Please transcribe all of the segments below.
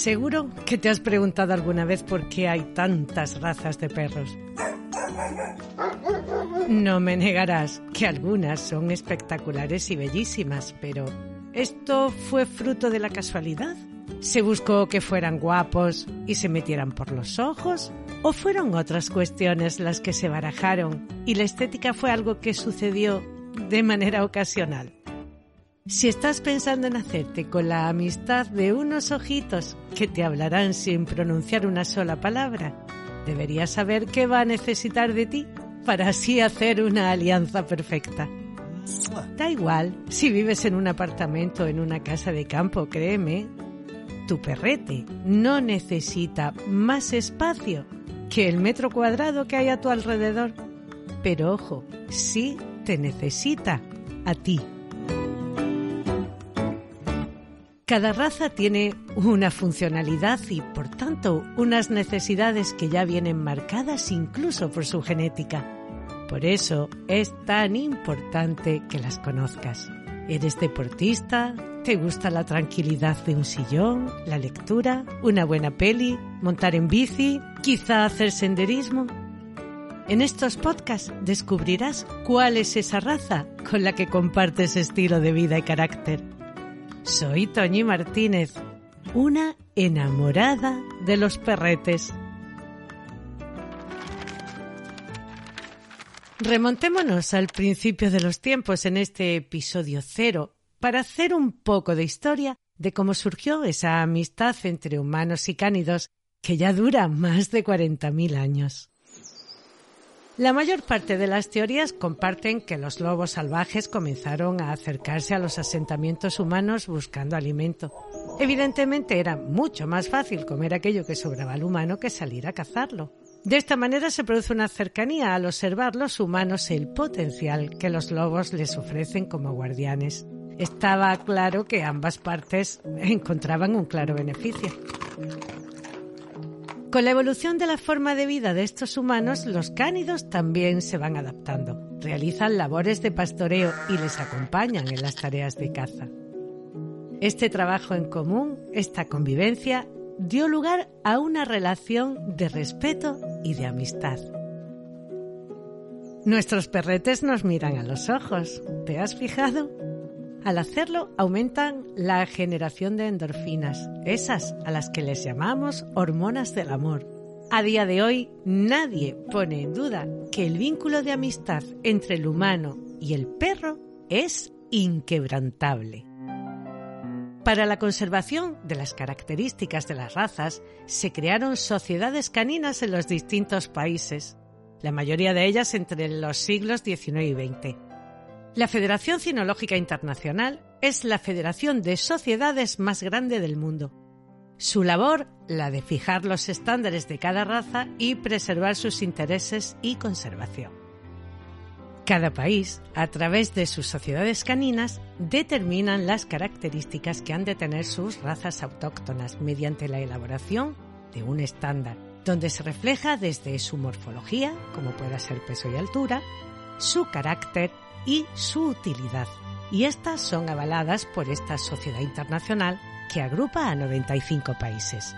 Seguro que te has preguntado alguna vez por qué hay tantas razas de perros. No me negarás que algunas son espectaculares y bellísimas, pero ¿esto fue fruto de la casualidad? ¿Se buscó que fueran guapos y se metieran por los ojos? ¿O fueron otras cuestiones las que se barajaron y la estética fue algo que sucedió de manera ocasional? Si estás pensando en hacerte con la amistad de unos ojitos que te hablarán sin pronunciar una sola palabra, deberías saber qué va a necesitar de ti para así hacer una alianza perfecta. Da igual si vives en un apartamento o en una casa de campo, créeme, tu perrete no necesita más espacio que el metro cuadrado que hay a tu alrededor. Pero ojo, sí te necesita a ti. Cada raza tiene una funcionalidad y, por tanto, unas necesidades que ya vienen marcadas incluso por su genética. Por eso es tan importante que las conozcas. ¿Eres deportista? ¿Te gusta la tranquilidad de un sillón, la lectura, una buena peli, montar en bici, quizá hacer senderismo? En estos podcasts descubrirás cuál es esa raza con la que compartes estilo de vida y carácter. Soy Toñi Martínez, una enamorada de los perretes. Remontémonos al principio de los tiempos en este episodio cero para hacer un poco de historia de cómo surgió esa amistad entre humanos y cánidos que ya dura más de 40.000 años. La mayor parte de las teorías comparten que los lobos salvajes comenzaron a acercarse a los asentamientos humanos buscando alimento. Evidentemente era mucho más fácil comer aquello que sobraba al humano que salir a cazarlo. De esta manera se produce una cercanía al observar los humanos el potencial que los lobos les ofrecen como guardianes. Estaba claro que ambas partes encontraban un claro beneficio. Con la evolución de la forma de vida de estos humanos, los cánidos también se van adaptando. Realizan labores de pastoreo y les acompañan en las tareas de caza. Este trabajo en común, esta convivencia, dio lugar a una relación de respeto y de amistad. Nuestros perretes nos miran a los ojos. ¿Te has fijado? Al hacerlo aumentan la generación de endorfinas, esas a las que les llamamos hormonas del amor. A día de hoy nadie pone en duda que el vínculo de amistad entre el humano y el perro es inquebrantable. Para la conservación de las características de las razas, se crearon sociedades caninas en los distintos países, la mayoría de ellas entre los siglos XIX y XX. La Federación Cinológica Internacional es la federación de sociedades más grande del mundo. Su labor, la de fijar los estándares de cada raza y preservar sus intereses y conservación. Cada país, a través de sus sociedades caninas, determinan las características que han de tener sus razas autóctonas mediante la elaboración de un estándar, donde se refleja desde su morfología, como pueda ser peso y altura, su carácter, y su utilidad. Y estas son avaladas por esta sociedad internacional que agrupa a 95 países.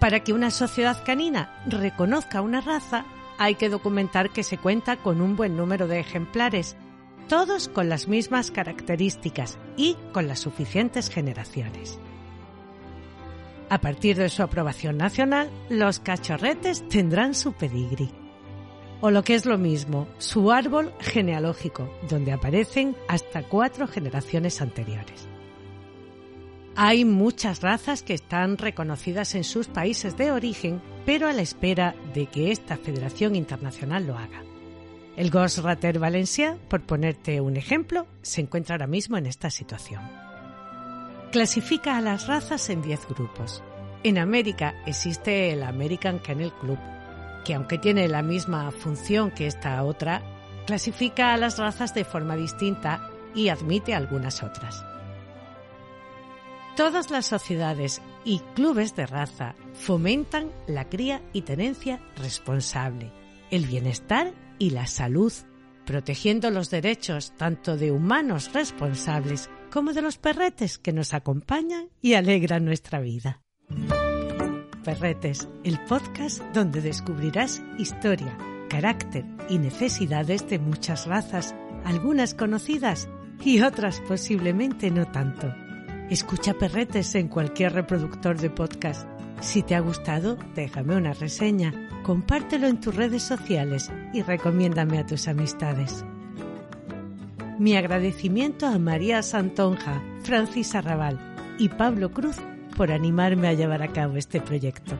Para que una sociedad canina reconozca una raza, hay que documentar que se cuenta con un buen número de ejemplares, todos con las mismas características y con las suficientes generaciones. A partir de su aprobación nacional, los cachorretes tendrán su pedigrí o lo que es lo mismo, su árbol genealógico, donde aparecen hasta cuatro generaciones anteriores. Hay muchas razas que están reconocidas en sus países de origen, pero a la espera de que esta Federación Internacional lo haga. El Gos Rater Valencia, por ponerte un ejemplo, se encuentra ahora mismo en esta situación. Clasifica a las razas en 10 grupos. En América existe el American Kennel Club, que aunque tiene la misma función que esta otra, clasifica a las razas de forma distinta y admite algunas otras. Todas las sociedades y clubes de raza fomentan la cría y tenencia responsable, el bienestar y la salud, protegiendo los derechos tanto de humanos responsables como de los perretes que nos acompañan y alegran nuestra vida. Perretes, el podcast donde descubrirás historia, carácter y necesidades de muchas razas, algunas conocidas y otras posiblemente no tanto. Escucha Perretes en cualquier reproductor de podcast. Si te ha gustado, déjame una reseña compártelo en tus redes sociales y recomiéndame a tus amistades. Mi agradecimiento a María Santonja, Francis Arrabal y Pablo Cruz por animarme a llevar a cabo este proyecto.